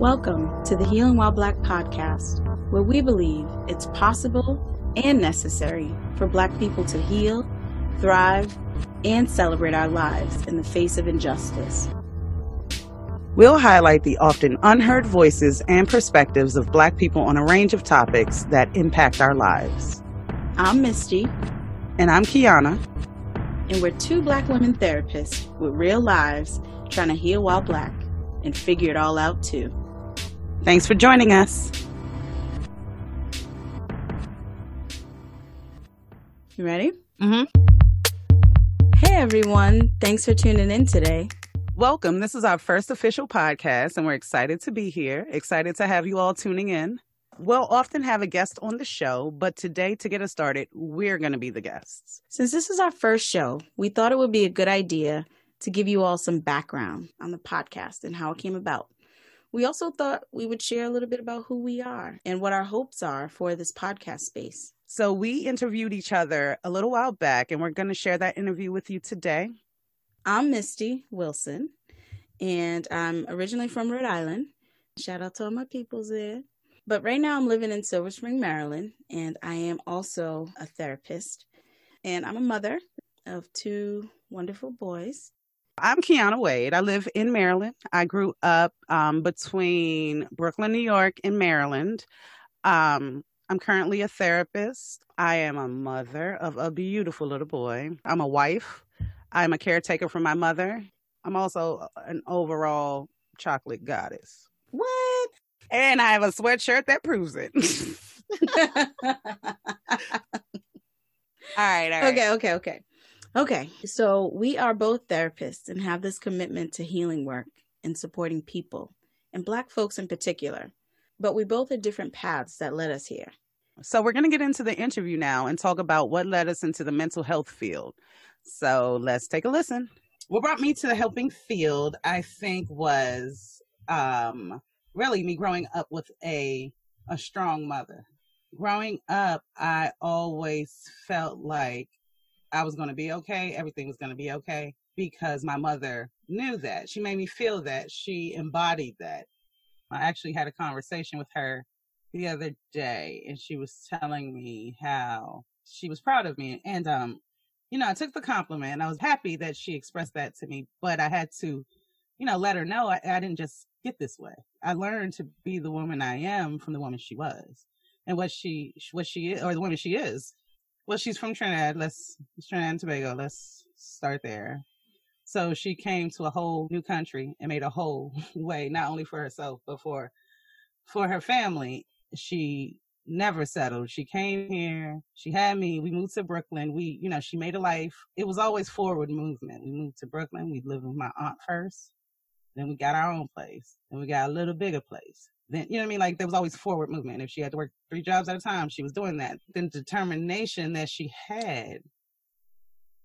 Welcome to the Healing While Black podcast, where we believe it's possible and necessary for Black people to heal, thrive, and celebrate our lives in the face of injustice. We'll highlight the often unheard voices and perspectives of Black people on a range of topics that impact our lives. I'm Misty. And I'm Kiana. And we're two Black women therapists with real lives trying to heal while Black and figure it all out too. Thanks for joining us. You ready? Mm-hmm. Hey everyone, thanks for tuning in today. Welcome. This is our first official podcast, and we're excited to be here. Excited to have you all tuning in. We'll often have a guest on the show, but today, to get us started, we're going to be the guests. Since this is our first show, we thought it would be a good idea to give you all some background on the podcast and how it came about. We also thought we would share a little bit about who we are and what our hopes are for this podcast space. So, we interviewed each other a little while back, and we're going to share that interview with you today. I'm Misty Wilson, and I'm originally from Rhode Island. Shout out to all my peoples there. But right now, I'm living in Silver Spring, Maryland, and I am also a therapist. And I'm a mother of two wonderful boys. I'm Kiana Wade. I live in Maryland. I grew up um, between Brooklyn, New York, and Maryland. Um, I'm currently a therapist. I am a mother of a beautiful little boy. I'm a wife. I'm a caretaker for my mother. I'm also an overall chocolate goddess. What? And I have a sweatshirt that proves it. all right, all right. Okay, okay, okay. Okay, so we are both therapists and have this commitment to healing work and supporting people, and Black folks in particular. But we both had different paths that led us here. So we're going to get into the interview now and talk about what led us into the mental health field. So let's take a listen. What brought me to the helping field, I think, was um, really me growing up with a a strong mother. Growing up, I always felt like I was going to be okay. Everything was going to be okay because my mother knew that. She made me feel that. She embodied that. I actually had a conversation with her the other day and she was telling me how she was proud of me and um you know, I took the compliment and I was happy that she expressed that to me, but I had to, you know, let her know I, I didn't just get this way. I learned to be the woman I am from the woman she was and what she, what she is, or the woman she is. Well, she's from Trinidad. Let's, Trinidad and Tobago. Let's start there. So she came to a whole new country and made a whole way, not only for herself, but for, for her family. She never settled. She came here. She had me. We moved to Brooklyn. We, you know, she made a life. It was always forward movement. We moved to Brooklyn. We lived with my aunt first. Then we got our own place. Then we got a little bigger place. Then, you know what I mean? Like there was always forward movement. If she had to work three jobs at a time, she was doing that. Then determination that she had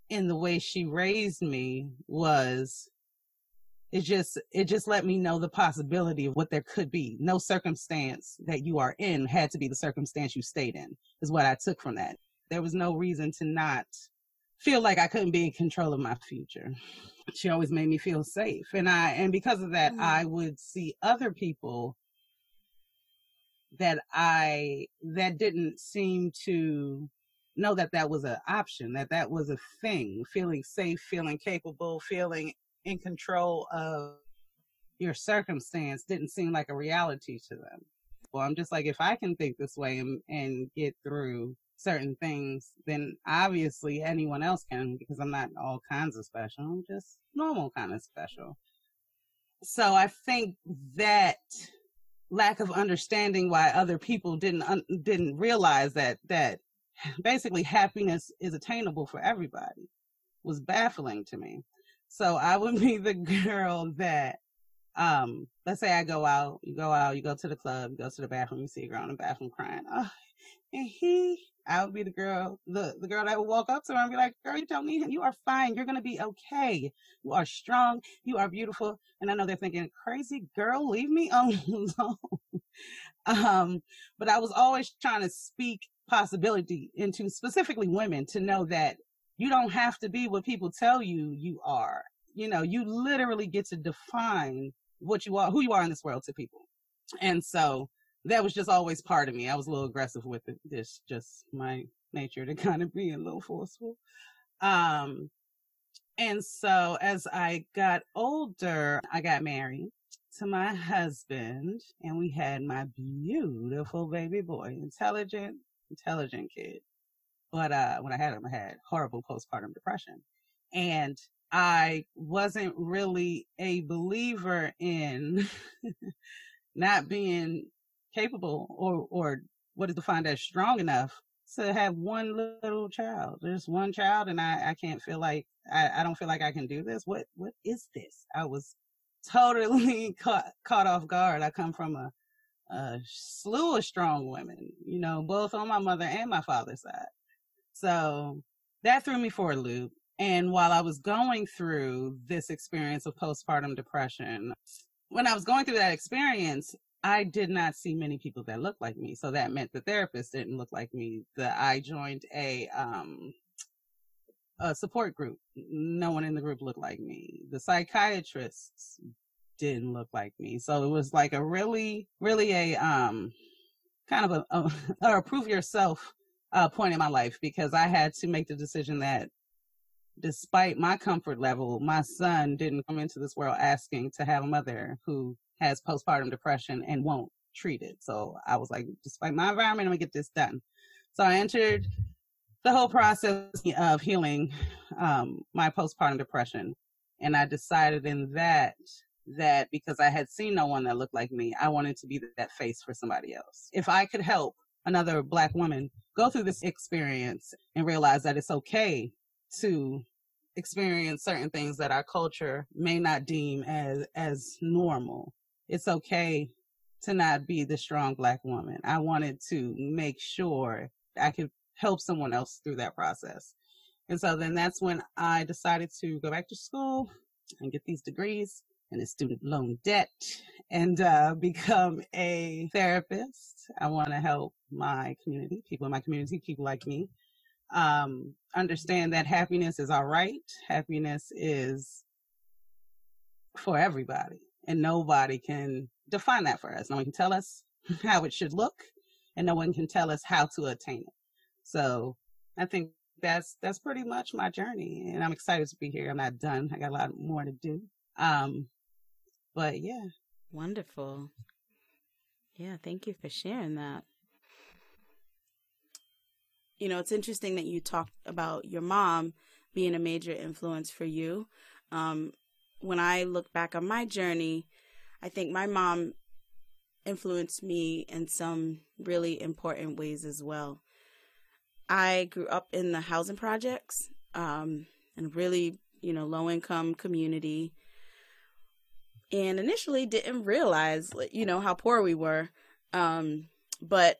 in the way she raised me was it just it just let me know the possibility of what there could be no circumstance that you are in had to be the circumstance you stayed in is what i took from that there was no reason to not feel like i couldn't be in control of my future she always made me feel safe and i and because of that mm-hmm. i would see other people that i that didn't seem to know that that was an option that that was a thing feeling safe feeling capable feeling in control of your circumstance didn't seem like a reality to them. Well, I'm just like, if I can think this way and, and get through certain things, then obviously anyone else can because I'm not all kinds of special. I'm just normal kind of special. So I think that lack of understanding why other people didn't un- didn't realize that that basically happiness is attainable for everybody was baffling to me. So I would be the girl that, um, let's say I go out, you go out, you go to the club, you go to the bathroom, you see a girl in the bathroom crying. Oh, and he, I would be the girl, the, the girl that would walk up to her and be like, girl, you don't need him. You are fine. You're going to be okay. You are strong. You are beautiful. And I know they're thinking, crazy girl, leave me alone. um, but I was always trying to speak possibility into specifically women to know that you don't have to be what people tell you you are. You know, you literally get to define what you are, who you are in this world to people. And so that was just always part of me. I was a little aggressive with it. It's just my nature to kind of be a little forceful. Um, and so as I got older, I got married to my husband and we had my beautiful baby boy, intelligent, intelligent kid. But, uh, when I had him, I had horrible postpartum depression and I wasn't really a believer in not being capable or, or what is defined as strong enough to have one little child, just one child. And I, I can't feel like, I, I don't feel like I can do this. What, what is this? I was totally caught, caught off guard. I come from a, a slew of strong women, you know, both on my mother and my father's side. So that threw me for a loop. And while I was going through this experience of postpartum depression, when I was going through that experience, I did not see many people that looked like me. So that meant the therapist didn't look like me. That I joined a, um, a support group. No one in the group looked like me. The psychiatrists didn't look like me. So it was like a really, really a, um, kind of a, a, a prove yourself, uh, point in my life because I had to make the decision that despite my comfort level, my son didn't come into this world asking to have a mother who has postpartum depression and won't treat it. So I was like, despite my environment, I'm gonna get this done. So I entered the whole process of healing um, my postpartum depression. And I decided in that that because I had seen no one that looked like me, I wanted to be that face for somebody else. If I could help another black woman go through this experience and realize that it's okay to experience certain things that our culture may not deem as as normal. It's okay to not be the strong black woman. I wanted to make sure I could help someone else through that process. And so then that's when I decided to go back to school and get these degrees and a student loan debt and uh, become a therapist. I want to help my community, people in my community, people like me, um, understand that happiness is all right. Happiness is for everybody, and nobody can define that for us. No one can tell us how it should look, and no one can tell us how to attain it. So I think that's that's pretty much my journey, and I'm excited to be here. I'm not done. I got a lot more to do. Um, but yeah, wonderful. Yeah, thank you for sharing that you know, it's interesting that you talked about your mom being a major influence for you. Um, when I look back on my journey, I think my mom influenced me in some really important ways as well. I grew up in the housing projects, um, and really, you know, low income community. And initially didn't realize, you know, how poor we were. Um, but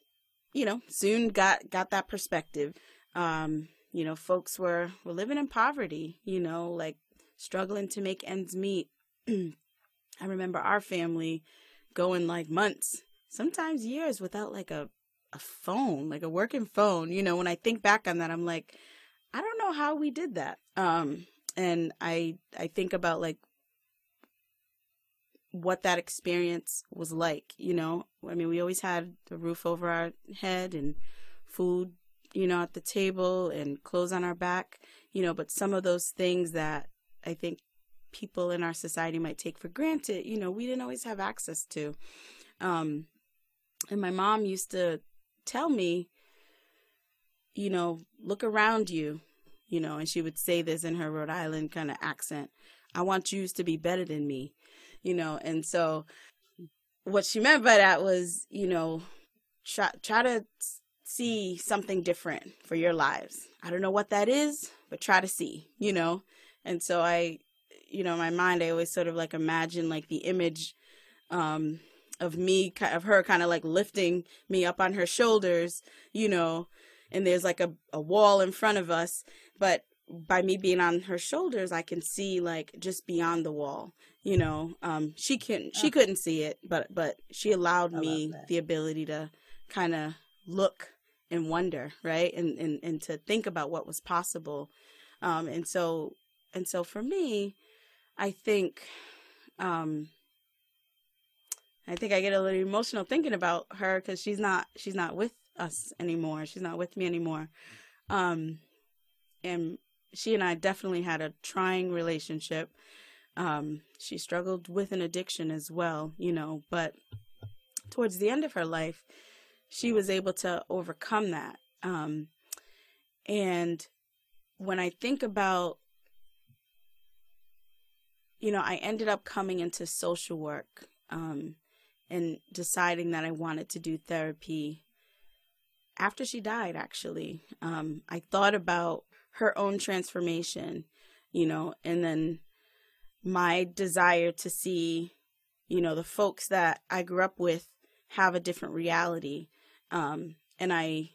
you know, soon got got that perspective. Um, you know, folks were were living in poverty, you know, like struggling to make ends meet. I remember our family going like months, sometimes years without like a a phone, like a working phone. You know, when I think back on that, I'm like, I don't know how we did that. Um, and I I think about like what that experience was like, you know. I mean, we always had the roof over our head and food, you know, at the table and clothes on our back, you know, but some of those things that I think people in our society might take for granted, you know, we didn't always have access to. Um, and my mom used to tell me, you know, look around you, you know, and she would say this in her Rhode Island kind of accent. I want you to be better than me you know, and so what she meant by that was, you know, try try to see something different for your lives. I don't know what that is, but try to see, you know. And so I, you know, in my mind, I always sort of like imagine like the image um, of me, of her kind of like lifting me up on her shoulders, you know, and there's like a, a wall in front of us. But by me being on her shoulders, I can see like just beyond the wall. You know, um, she can she couldn't see it, but but she allowed me the ability to kind of look and wonder, right, and and and to think about what was possible. Um, and so and so for me, I think, um, I think I get a little emotional thinking about her because she's not she's not with us anymore. She's not with me anymore. Um, and she and I definitely had a trying relationship. Um, she struggled with an addiction as well, you know, but towards the end of her life, she was able to overcome that. Um, and when I think about, you know, I ended up coming into social work um, and deciding that I wanted to do therapy after she died, actually. Um, I thought about her own transformation, you know, and then my desire to see, you know, the folks that I grew up with have a different reality. Um, and I,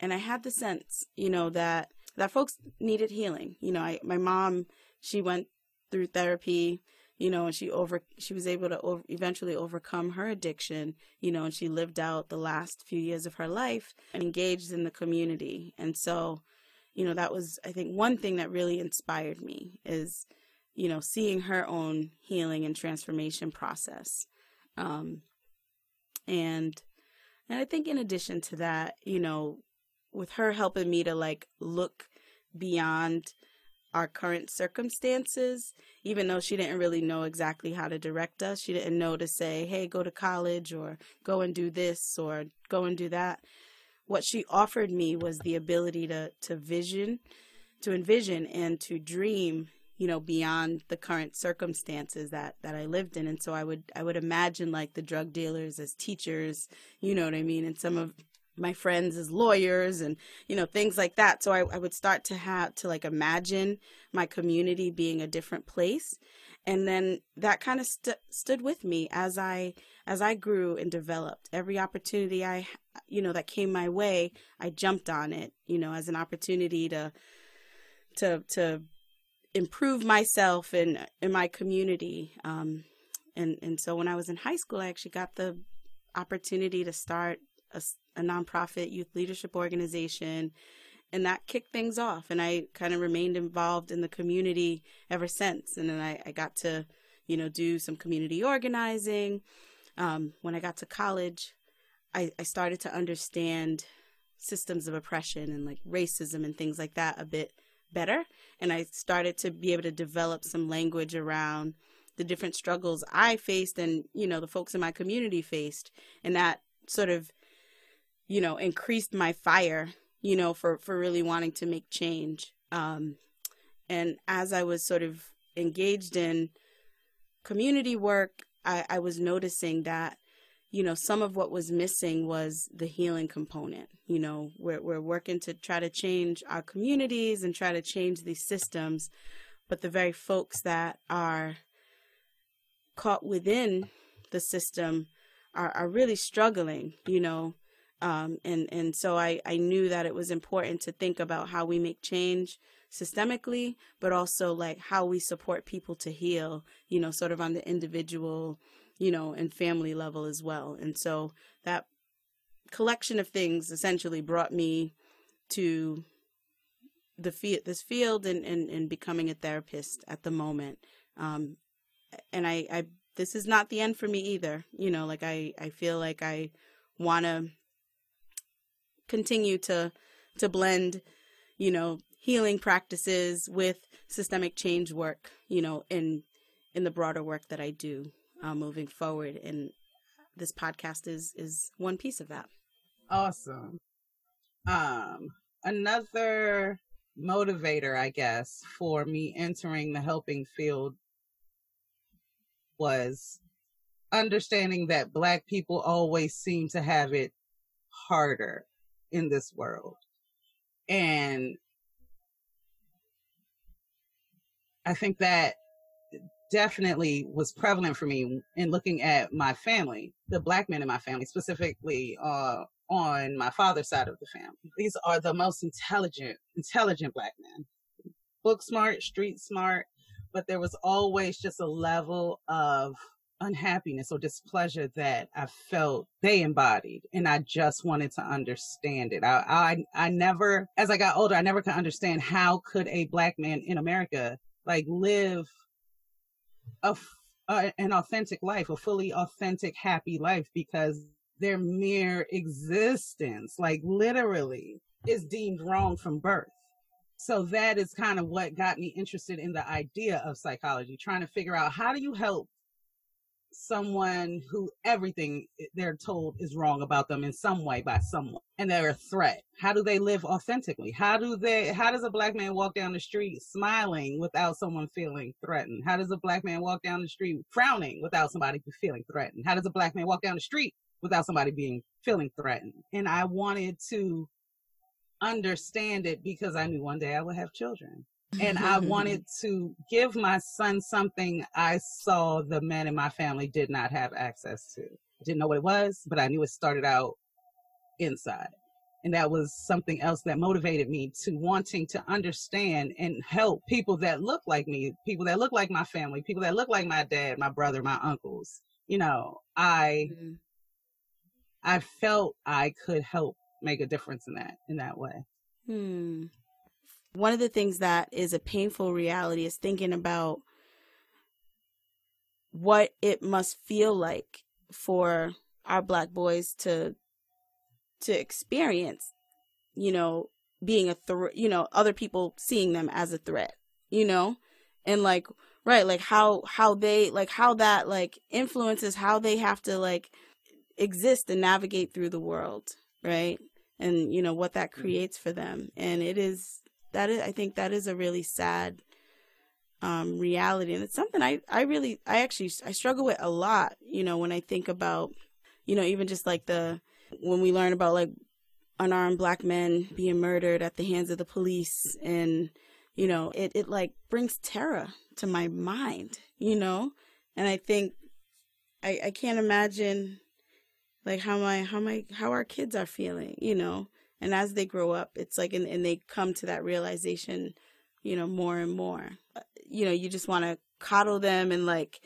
and I had the sense, you know, that, that folks needed healing. You know, I, my mom, she went through therapy, you know, and she over, she was able to over, eventually overcome her addiction, you know, and she lived out the last few years of her life and engaged in the community. And so, you know, that was, I think, one thing that really inspired me is, you know, seeing her own healing and transformation process. Um, and, and I think in addition to that, you know, with her helping me to like look beyond our current circumstances, even though she didn't really know exactly how to direct us, she didn't know to say, hey, go to college or go and do this or go and do that. What she offered me was the ability to to vision to envision and to dream you know beyond the current circumstances that that I lived in. And so I would I would imagine like the drug dealers as teachers you know what I mean? And some of my friends as lawyers and you know things like that. So I, I would start to have to like imagine my community being a different place. And then that kind of st- stood with me as i as i grew and developed. Every opportunity i you know that came my way i jumped on it you know as an opportunity to to to improve myself and in my community. Um and and so when i was in high school i actually got the opportunity to start a, a nonprofit youth leadership organization and that kicked things off and i kind of remained involved in the community ever since and then i, I got to you know do some community organizing. Um, when i got to college I, I started to understand systems of oppression and like racism and things like that a bit better and i started to be able to develop some language around the different struggles i faced and you know the folks in my community faced and that sort of you know increased my fire you know, for, for really wanting to make change. Um, and as I was sort of engaged in community work, I, I was noticing that, you know, some of what was missing was the healing component. You know, we're, we're working to try to change our communities and try to change these systems, but the very folks that are caught within the system are, are really struggling, you know, um, and and so I, I knew that it was important to think about how we make change systemically, but also like how we support people to heal, you know, sort of on the individual, you know, and family level as well. And so that collection of things essentially brought me to the field, this field, and, and and becoming a therapist at the moment. Um, and I, I this is not the end for me either. You know, like I I feel like I want to continue to to blend, you know, healing practices with systemic change work, you know, in in the broader work that I do uh, moving forward. And this podcast is is one piece of that. Awesome. Um, another motivator, I guess, for me entering the helping field was understanding that Black people always seem to have it harder in this world. And I think that definitely was prevalent for me in looking at my family, the black men in my family, specifically uh, on my father's side of the family. These are the most intelligent, intelligent black men, book smart, street smart, but there was always just a level of unhappiness or displeasure that I felt they embodied and I just wanted to understand it. I, I I never as I got older I never could understand how could a black man in America like live a an authentic life, a fully authentic, happy life because their mere existence, like literally, is deemed wrong from birth. So that is kind of what got me interested in the idea of psychology, trying to figure out how do you help someone who everything they're told is wrong about them in some way by someone and they're a threat. How do they live authentically? How do they how does a black man walk down the street smiling without someone feeling threatened? How does a black man walk down the street frowning without somebody feeling threatened? How does a black man walk down the street without somebody being feeling threatened? And i wanted to understand it because i knew one day i would have children and I wanted to give my son something I saw the men in my family did not have access to. I didn't know what it was, but I knew it started out inside. And that was something else that motivated me to wanting to understand and help people that look like me, people that look like my family, people that look like my dad, my brother, my uncles. You know, I mm-hmm. I felt I could help make a difference in that in that way. Hmm one of the things that is a painful reality is thinking about what it must feel like for our black boys to to experience you know being a threat you know other people seeing them as a threat you know? And like right like how how they like how that like influences how they have to like exist and navigate through the world right? And you know what that mm-hmm. creates for them. And it is that is, I think that is a really sad um, reality, and it's something I, I really, I actually, I struggle with a lot. You know, when I think about, you know, even just like the when we learn about like unarmed black men being murdered at the hands of the police, and you know, it it like brings terror to my mind. You know, and I think I I can't imagine like how my how my how our kids are feeling. You know and as they grow up it's like and, and they come to that realization you know more and more. Uh, you know you just want to coddle them and like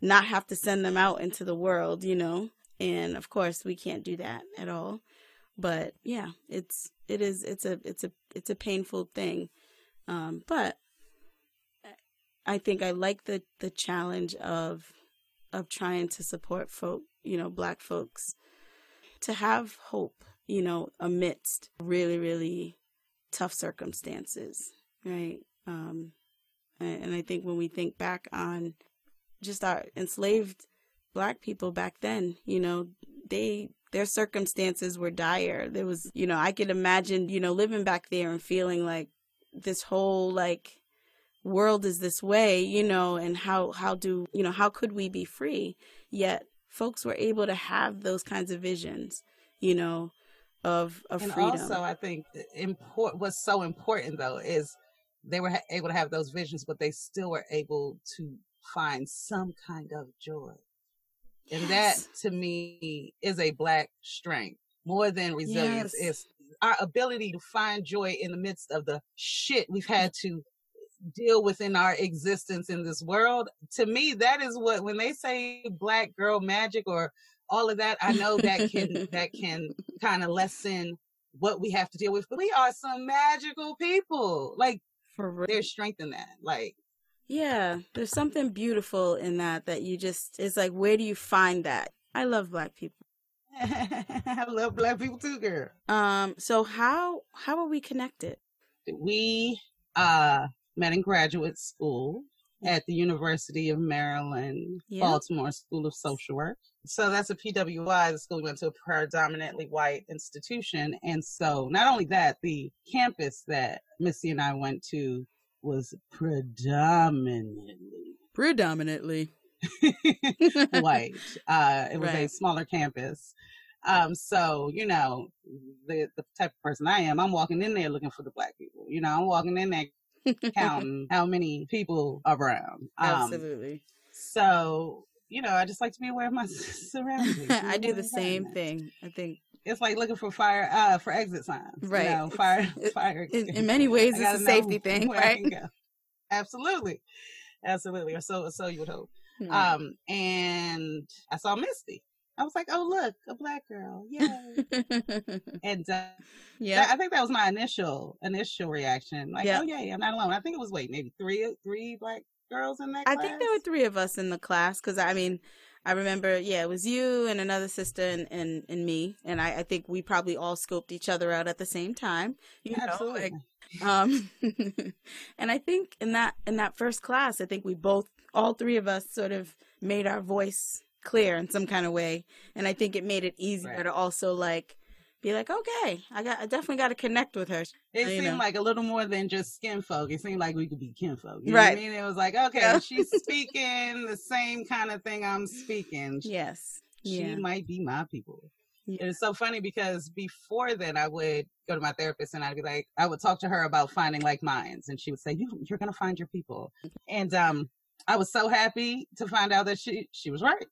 not have to send them out into the world you know? And of course we can't do that at all. But yeah it's it is it's a it's a it's a painful thing. Um but i think i like the the challenge of of trying to support folk you know black folks to have hope you know, amidst really, really tough circumstances, right? Um, and I think when we think back on just our enslaved black people back then, you know, they their circumstances were dire. There was, you know, I could imagine, you know, living back there and feeling like this whole like world is this way, you know, and how how do, you know, how could we be free? Yet folks were able to have those kinds of visions, you know, of of and freedom. Also, I think important what's so important though is they were able to have those visions, but they still were able to find some kind of joy, yes. and that to me is a black strength more than resilience. Yes. Is our ability to find joy in the midst of the shit we've had to deal with in our existence in this world. To me, that is what when they say black girl magic or all of that. I know that can that can kind of lessen what we have to deal with. But we are some magical people. Like for real. there's strength in that. Like yeah, there's something beautiful in that that you just it's like where do you find that? I love black people. I love black people too, girl. Um so how how are we connected? We uh met in graduate school at the University of Maryland, yep. Baltimore School of Social Work. So that's a PWI. The school went to a predominantly white institution. And so not only that, the campus that Misty and I went to was predominantly predominantly white. Uh, it was right. a smaller campus. Um, so, you know, the, the type of person I am, I'm walking in there looking for the black people. You know, I'm walking in there counting how many people around. Um, Absolutely. So, you know, I just like to be aware of my surroundings. I do the same thing. I think it's like looking for fire uh for exit signs. Right. You know, fire fire. In, in, many ways it's a safety thing, right? Absolutely. Absolutely. Or so so you would hope. Hmm. Um and I saw Misty. I was like, "Oh, look, a black girl, yay!" and uh, yeah, I think that was my initial initial reaction. Like, yep. "Oh, yay, I'm not alone." I think it was wait, maybe three three black girls in that class. I class? think there were three of us in the class because I mean, I remember, yeah, it was you and another sister and, and, and me. And I, I think we probably all scoped each other out at the same time. You Absolutely. know, like, um, and I think in that, in that first class, I think we both, all three of us sort of made our voice clear in some kind of way. And I think it made it easier Right. to also like, be like, okay, I got, I definitely got to connect with her. It seemed know. like a little more than just skin folk. It seemed like we could be kinfolk. You know Right. what I mean? It was like, okay, Yeah. she's speaking the same kind of thing I'm speaking. Yes. She Yeah. might be my people. Yeah. It's so funny because before then, I would go to my therapist and I'd be like, I would talk to her about finding like minds, and she would say, you, "You're gonna find your people." And um, I was so happy to find out that she she was right.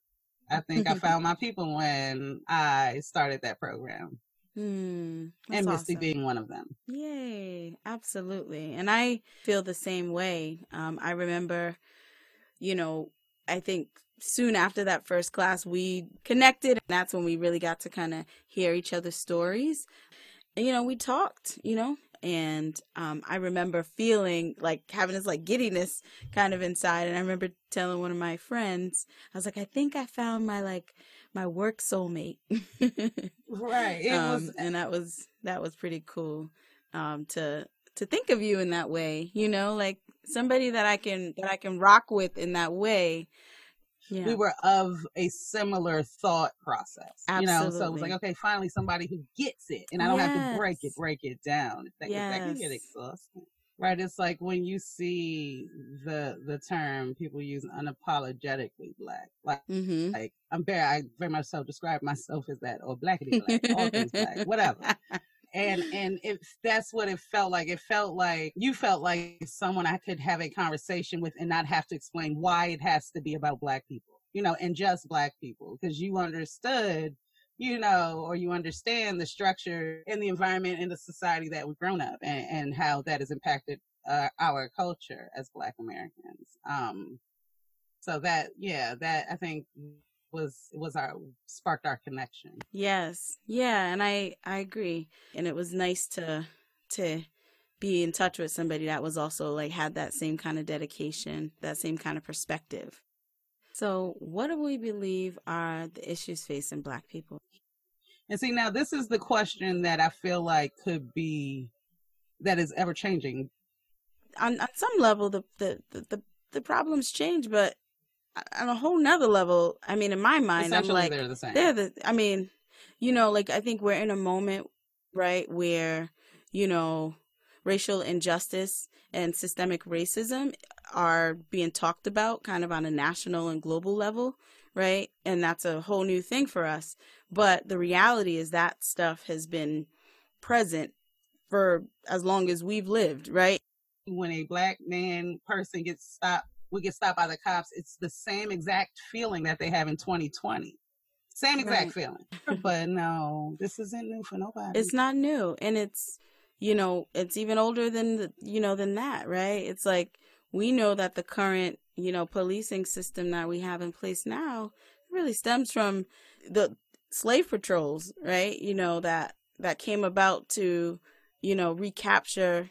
I think I found my people when I started that program, Hmm. and Misty awesome. being one of them. Yay, absolutely. And I feel the same way. Um, I remember, you know, I think soon after that first class, we connected. And that's when we really got to kind of hear each other's stories. And, you know, we talked, you know, and um, I remember feeling like having this like giddiness kind of inside. And I remember telling one of my friends, I was like, I think I found my like my work soulmate. Right. It um, was and that was that was pretty cool um to to think of you in that way you know like somebody that i can that i can rock with in that way yeah we were of a similar thought process. You know, so it was like, okay, finally somebody who gets it, and I don't have to break it, break it down. That, that can get exhausting, right? It's like when you see the the term people use unapologetically black, like. mm-hmm. Like I'm very, I very much so describe myself as that, or blackity black, all things black, whatever. And and it that's what it felt like. It felt like you felt like someone i could have a conversation with and not have to explain why it has to be about black people you know and just black people because you understood you know or you understand the structure and the environment and the society that we've grown up and, and how that has impacted uh, our culture as black americans. Um so that yeah that i think was was our sparked our connection. Yes. Yeah and i i agree. And it was nice to to be in touch with somebody that was also like had that same kind of dedication that same kind of perspective. So what do we believe are the issues facing black people? And see, now this is the question that I feel like could be that is ever changing. on, on some level the, the the the the problems change but on a whole nother level i mean in my mind i'm like they're the same. they're the i mean you know like i think we're in a moment right where you know racial injustice and systemic racism are being talked about kind of on a national and global level right? And that's a whole new thing for us. But the reality is that stuff has been present for as long as we've lived right? When a black man person gets stopped, we get stopped by the cops. It's the same exact feeling that they have in 2020. Same exact Right. feeling. But no, this isn't new for nobody. it's not new and it's you know it's even older than the, you know than that right it's like we know that the current you know policing system that we have in place now really stems from the slave patrols right you know that that came about to you know recapture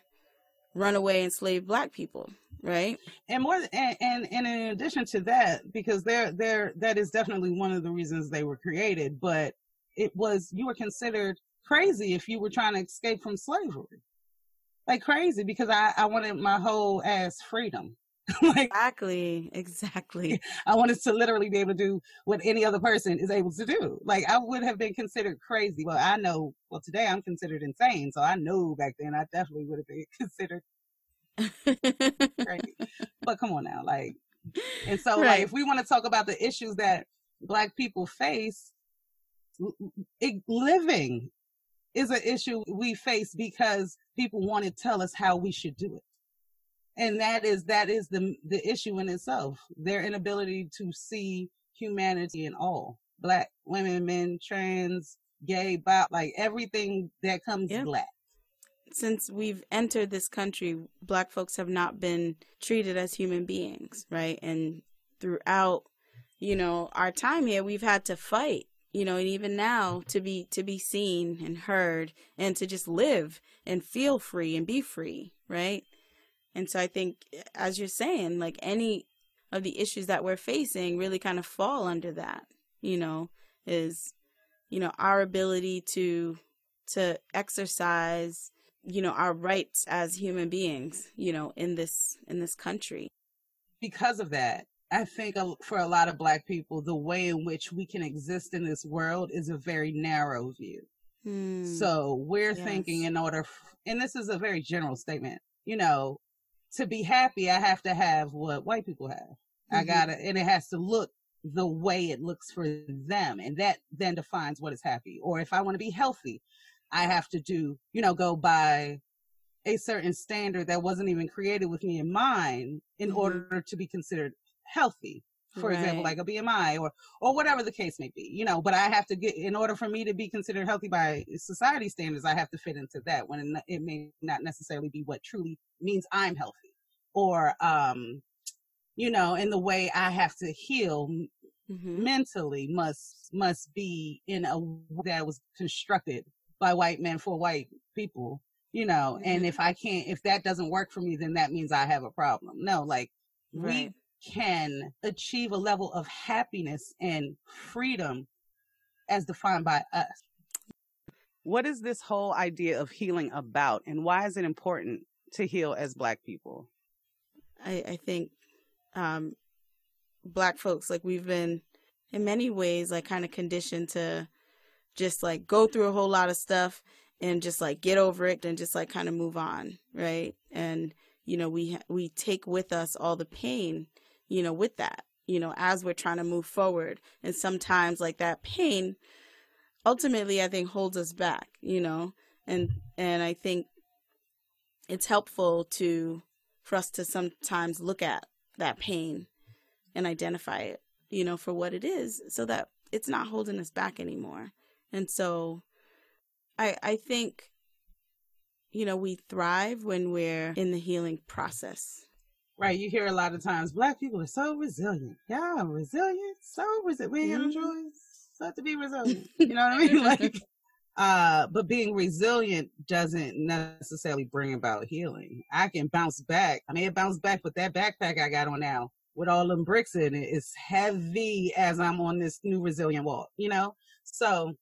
runaway enslaved black people right? And more and, and and in addition to that because they're they're that is definitely one of the reasons they were created but it was you were considered crazy if you were trying to escape from slavery. Like crazy because i i wanted my whole ass freedom like exactly exactly. I wanted to literally be able to do what any other person is able to do. Like i would have been considered crazy. Well i know well today i'm considered insane so i know back then i definitely would have been considered crazy. But come on now like and so, like, if we want to talk about the issues that Black people face, it, living is an issue we face because people want to tell us how we should do it, and that is that is the the issue in itself. Their inability to see humanity in all Black women, men, trans, gay, bi, like everything that comes Yep. Black. since we've entered this country, black folks have not been treated as human beings, right? And throughout, you know, our time here, we've had to fight, you know, and even now to be to be seen and heard and to just live and feel free and be free, right? And so I think, as you're saying, like any of the issues that we're facing really kind of fall under that, you know, is, you know, our ability to, to exercise, you know, our rights as human beings, you know, in this, in this country. Because of that, I think for a lot of Black people, the way in which we can exist in this world is a very narrow view. Hmm. So we're yes. thinking in order, and this is a very general statement, you know, to be happy, I have to have what white people have. Mm-hmm. I gotta, and it has to look the way it looks for them. And that then defines what is happy. Or if I want to be healthy, I have to do, you know, go by a certain standard that wasn't even created with me in mind in mm-hmm. order to be considered healthy for right. example, like a BMI or or whatever the case may be, you know. But I have to get in order for me to be considered healthy by society standards, I have to fit into that when it may not necessarily be what truly means I'm healthy, or um, you know, in the way I have to heal mm-hmm. mentally must must be in a that was constructed by white men for white people you know mm-hmm. and if i can't if that doesn't work for me then that means i have a problem no like right. we can achieve a level of happiness and freedom as defined by us. What is this whole idea of healing about, and why is it important to heal as Black people? I, I think um, Black folks, like we've been in many ways, like kind of conditioned to just like go through a whole lot of stuff and just like get over it and just like kind of move on, right? And you know, we we take with us all the pain you know, with that, you know, as we're trying to move forward. And sometimes like that pain ultimately I think holds us back, you know. And and I think it's helpful to for us to sometimes look at that pain and identify it, you know, for what it is so that it's not holding us back anymore. And so I I think you know, we thrive when we're in the healing process right? You hear a lot of times, black people are so resilient. Yeah, resilient, so resilient. We ain't mm-hmm. got no choice but to be resilient. You know what I mean? Like, uh, but being resilient doesn't necessarily bring about healing. I can bounce back. I may have bounced back, but that backpack I got on now with all them bricks in it is heavy as I'm on this new resilient walk, you know? So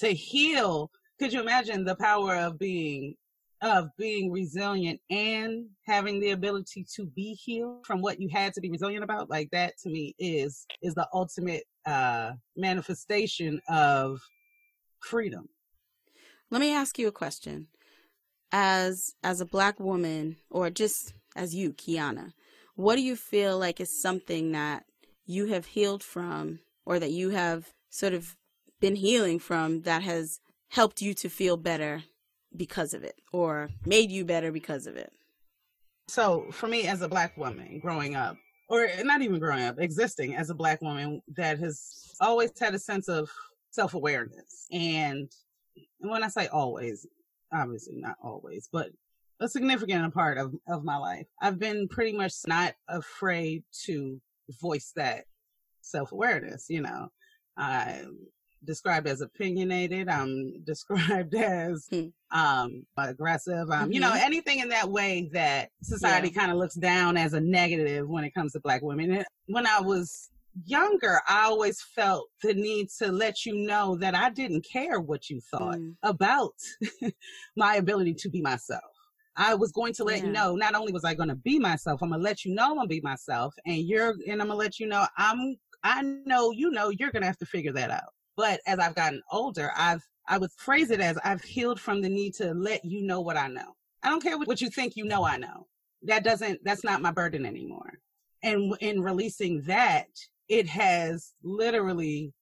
to heal, could you imagine the power of being of being resilient and having the ability to be healed from what you had to be resilient about like that to me is is the ultimate uh manifestation of freedom. Let me ask you a question. As as a black woman or just as you kiana what do you feel like is something that you have healed from or that you have sort of been healing from that has helped you to feel better because of it or made you better because of it? So, for me as a black woman growing up, or not even growing up, existing as a black woman that has always had a sense of self awareness. And when I say always, obviously not always, but a significant part of, of my life, I've been pretty much not afraid to voice that self awareness. You know, I described as opinionated. I'm described as hmm. um, aggressive. Um, mm-hmm. You know, mm-hmm. anything in that way that society yeah. kind of looks down as a negative when it comes to Black women. And when I was younger, I always felt the need to let you know that I didn't care what you thought mm. about my ability to be myself. I was going to let yeah. you know, not only was I going to be myself, I'm going to let you know I'm going to be myself and you're, and I'm going to let you know I'm, I know, you know, you're going to have to figure that out. But as I've gotten older, I've I would phrase it as I've healed from the need to let you know what I know. I don't care what you think you know I know. That doesn't that's not my burden anymore. And in releasing that, it has literally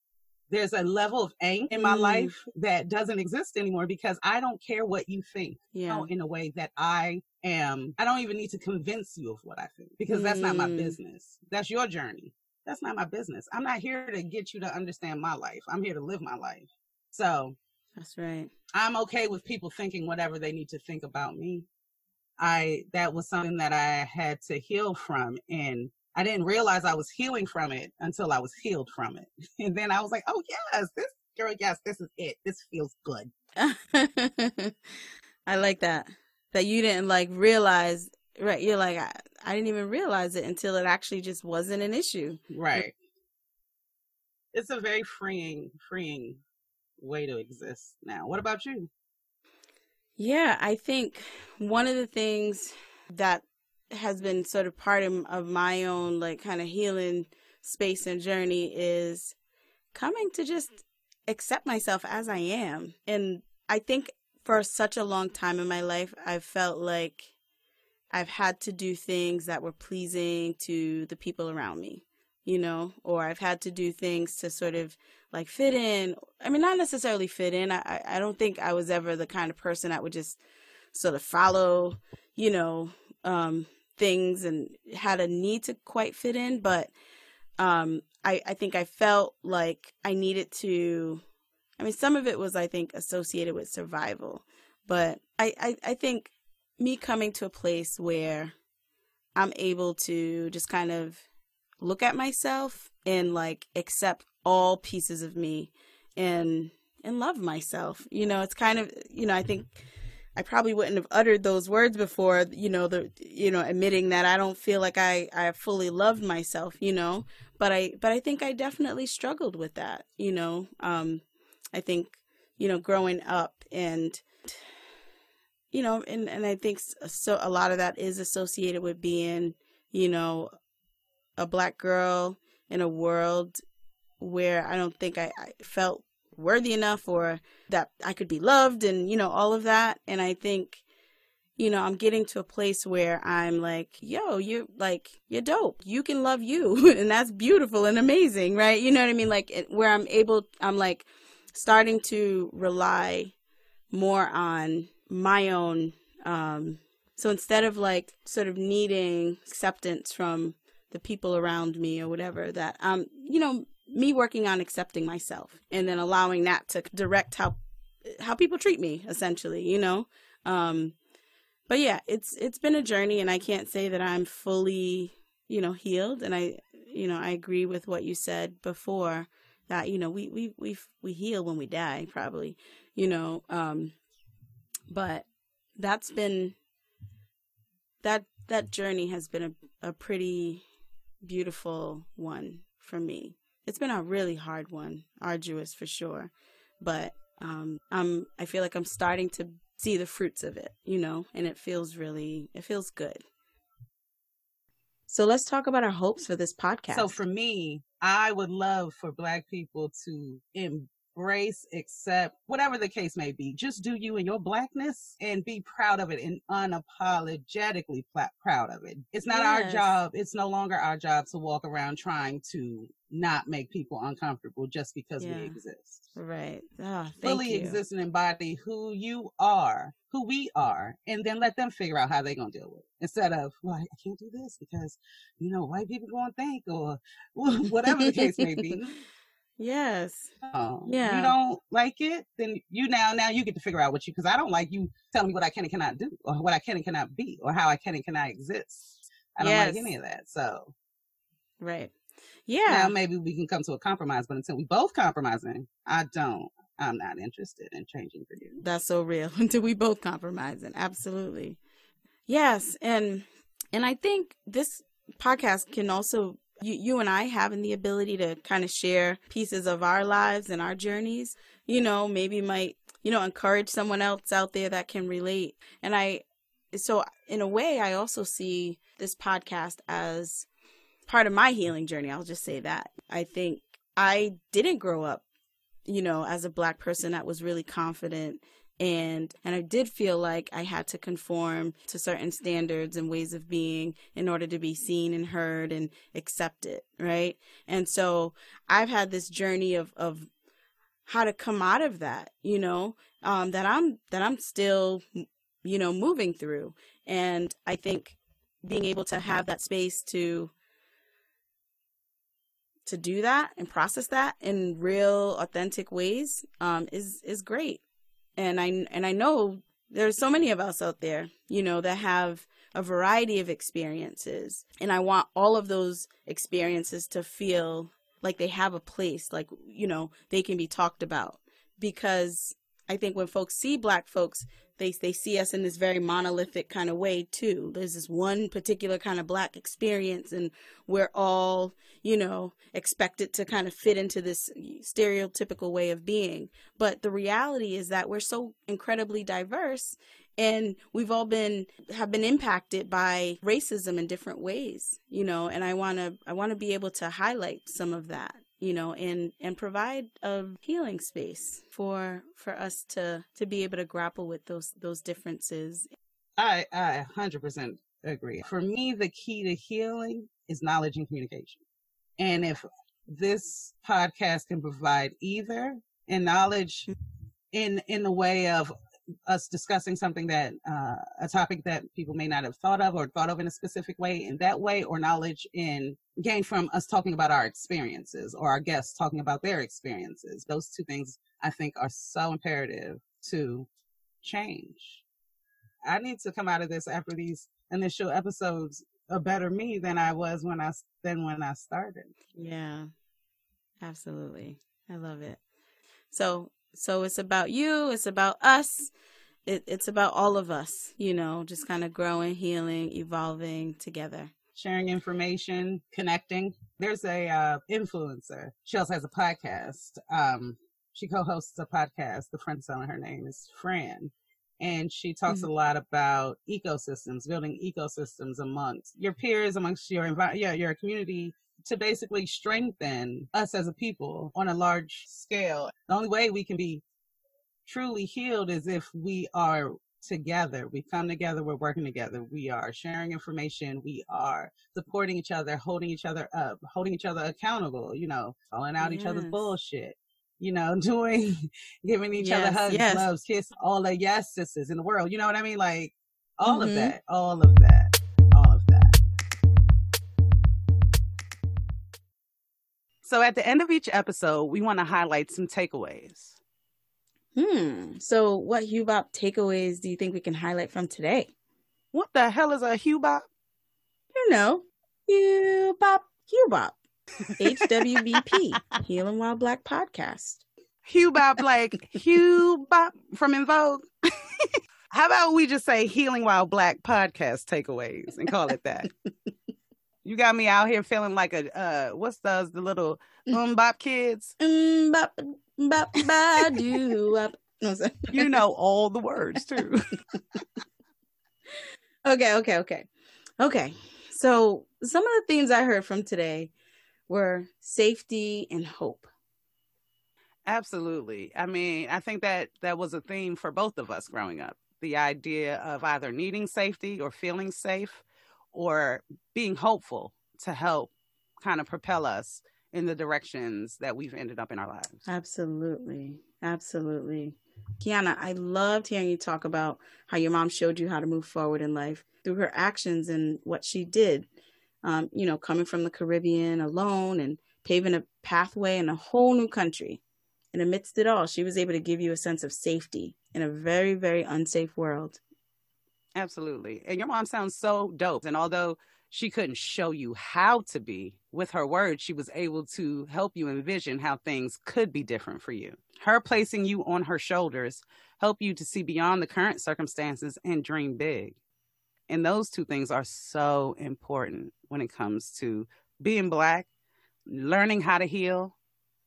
there's a level of angst in my mm. life that doesn't exist anymore because I don't care what you think yeah. in a way that I am. I don't even need to convince you of what I think because mm. that's not my mm. business. That's your journey. That's not my business. I'm not here to get you to understand my life. I'm here to live my life. So that's right. I'm okay with people thinking whatever they need to think about me. I, that was something that I had to heal from. And I didn't realize I was healing from it until I was healed from it. And then I was like, oh, yes, this girl, yes, this is it. This feels good. I like that. That you didn't like realize right. You're like, I, I didn't even realize it until it actually just wasn't an issue. Right. It's a very freeing, freeing way to exist now. What about you? Yeah, I think one of the things that has been sort of part of, of my own like kind of healing space and journey is coming to just accept myself as I am. And I think for such a long time in my life, I've felt like I've had to do things that were pleasing to the people around me, you know, or I've had to do things to sort of like fit in. I mean, not necessarily fit in. I, I don't think I was ever the kind of person that would just sort of follow, you know, um, things and had a need to quite fit in. But um, I, I think I felt like I needed to. I mean, some of it was, I think, associated with survival. But I, I, I think me coming to a place where I'm able to just kind of look at myself and like accept all pieces of me and and love myself. You know, it's kind of you know, I think I probably wouldn't have uttered those words before, you know, the you know, admitting that I don't feel like I I fully loved myself, you know. But I but I think I definitely struggled with that, you know. Um I think, you know, growing up and you know, and and I think so a lot of that is associated with being, you know, a black girl in a world where I don't think I, I felt worthy enough or that I could be loved and, you know, all of that. And I think, you know, I'm getting to a place where I'm like, yo, you're like, you're dope. You can love you. and that's beautiful and amazing, right? You know what I mean? Like, where I'm able, I'm like starting to rely more on my own. Um, so instead of like sort of needing acceptance from the people around me or whatever, that, um, you know, me working on accepting myself and then allowing that to direct how how people treat me essentially you know um but yeah it's it's been a journey and i can't say that i'm fully you know healed and i you know i agree with what you said before that you know we we we we heal when we die probably you know um but that's been that that journey has been a, a pretty beautiful one for me it's been a really hard one, arduous for sure. But um, I'm I feel like I'm starting to see the fruits of it, you know, and it feels really it feels good. So let's talk about our hopes for this podcast. So for me, I would love for black people to embrace, accept, whatever the case may be. Just do you and your blackness and be proud of it and unapologetically pl- proud of it. It's not yes. our job. It's no longer our job to walk around trying to not make people uncomfortable just because yeah. we exist. Right. Oh, Fully you. exist and embody who you are, who we are, and then let them figure out how they're going to deal with it. Instead of, well, I can't do this because, you know, white people going to think or whatever the case may be. Yes. Um, yeah. You don't like it, then you now now you get to figure out what you because I don't like you telling me what I can and cannot do or what I can and cannot be or how I can and cannot exist. I don't yes. like any of that. So Right. Yeah. Now maybe we can come to a compromise, but until we both compromising, I don't. I'm not interested in changing for you. That's so real. until we both compromising. Absolutely. Yes, and and I think this podcast can also you, you and I having the ability to kind of share pieces of our lives and our journeys, you know, maybe might, you know, encourage someone else out there that can relate. And I, so in a way, I also see this podcast as part of my healing journey. I'll just say that. I think I didn't grow up, you know, as a black person that was really confident and and I did feel like I had to conform to certain standards and ways of being in order to be seen and heard and accepted, right? And so I've had this journey of of how to come out of that, you know, um, that I'm that I'm still, you know, moving through, and I think being able to have that space to to do that and process that in real authentic ways um, is is great and i and i know there's so many of us out there you know that have a variety of experiences. And i want all of those experiences to feel like they have a place like you know they can be talked about. Because i think when folks see black folks they they see us in this very monolithic kind of way too. There's this one particular kind of black experience, and we're all you know expected to kind of fit into this stereotypical way of being. But the reality is that we're so incredibly diverse, and we've all been have been impacted by racism in different ways. You know, and I wanna I wanna be able to highlight some of that you know and and provide a healing space for for us to to be able to grapple with those those differences. I i 100% agree. For me the key to healing is knowledge and communication. And if this podcast can provide either and knowledge in in the way of us discussing something that uh, a topic that people may not have thought of or thought of in a specific way in that way or knowledge in gained from us talking about our experiences or our guests talking about their experiences. Those two things i think are so imperative to change. I need to come out of this after these initial episodes a better me than i was when i than when i started. Yeah. Absolutely. I love it. So so it's about you, it's about us, it, it's about all of us, you know, just kind of growing, healing, evolving together. Sharing information, connecting. There's a uh, influencer. She also has a podcast. Um, she co-hosts a podcast. The friend telling her name is Fran, and she talks mm-hmm. a lot about ecosystems, building ecosystems amongst your peers, amongst your environment, yeah, your community to basically strengthen us as a people on a large scale. The only way we can be truly healed is if we are together. We come together, we're working together, we are sharing information, we are supporting each other, holding each other up, holding each other accountable, you know, calling out yes. each other's bullshit. You know, doing, giving each yes, other hugs, yes. loves, kiss, all the yes sisters in the world. You know what I mean? Like all mm-hmm. of that, all of that. So at the end of each episode, we want to highlight some takeaways. Hmm. So what Hubop takeaways do you think we can highlight from today? What the hell is a Hubop? You know, Hubop, Hubop. HWBP, Healing While Black podcast. Hubop like Hubop from En Vogue. How about we just say Healing While Black podcast takeaways and call it that? You got me out here feeling like a uh what's those the little um bop kids? Um bop bop ba do You know all the words too. okay, okay, okay. Okay. So some of the themes I heard from today were safety and hope. Absolutely. I mean, I think that that was a theme for both of us growing up. The idea of either needing safety or feeling safe or being hopeful to help kind of propel us in the directions that we've ended up in our lives. Absolutely. Absolutely. Kiana, I loved hearing you talk about how your mom showed you how to move forward in life through her actions and what she did. Um, you know, coming from the Caribbean alone and paving a pathway in a whole new country. And amidst it all, she was able to give you a sense of safety in a very, very unsafe world. Absolutely. And your mom sounds so dope. And although she couldn't show you how to be, with her words, she was able to help you envision how things could be different for you. Her placing you on her shoulders help you to see beyond the current circumstances and dream big. And those two things are so important when it comes to being black, learning how to heal,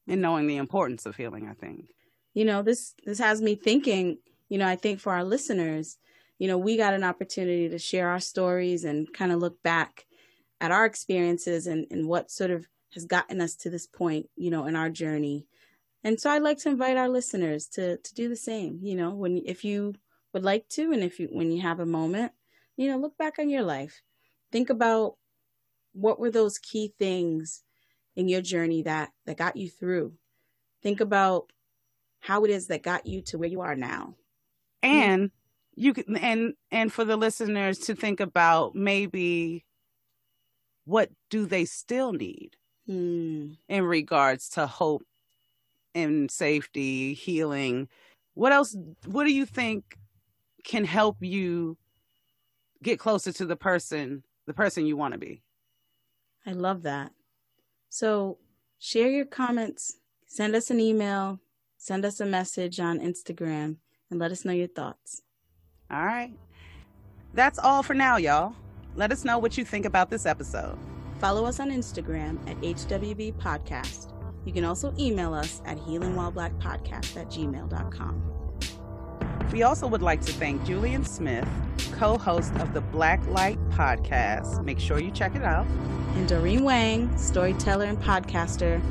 and knowing the importance of healing, I think. You know, this this has me thinking, you know, I think for our listeners, you know, we got an opportunity to share our stories and kind of look back at our experiences and, and what sort of has gotten us to this point, you know, in our journey. And so I'd like to invite our listeners to to do the same, you know, when if you would like to and if you when you have a moment, you know, look back on your life. Think about what were those key things in your journey that that got you through. Think about how it is that got you to where you are now. And you can and and for the listeners to think about maybe what do they still need hmm. in regards to hope and safety healing? What else what do you think can help you get closer to the person the person you want to be? I love that. So share your comments send us an email send us a message on instagram and let us know your thoughts All right. That's all for now, y'all. Let us know what you think about this episode. Follow us on Instagram at HWB Podcast. You can also email us at healingwhileblackpodcast at gmail.com. We also would like to thank Julian Smith, co host of the Black Light podcast. Make sure you check it out. And Doreen Wang, storyteller and podcaster,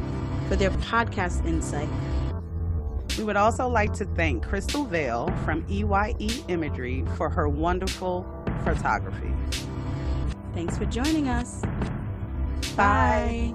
for their podcast insight. We would also like to thank Crystal Vale from EYE Imagery for her wonderful photography. Thanks for joining us. Bye. Bye.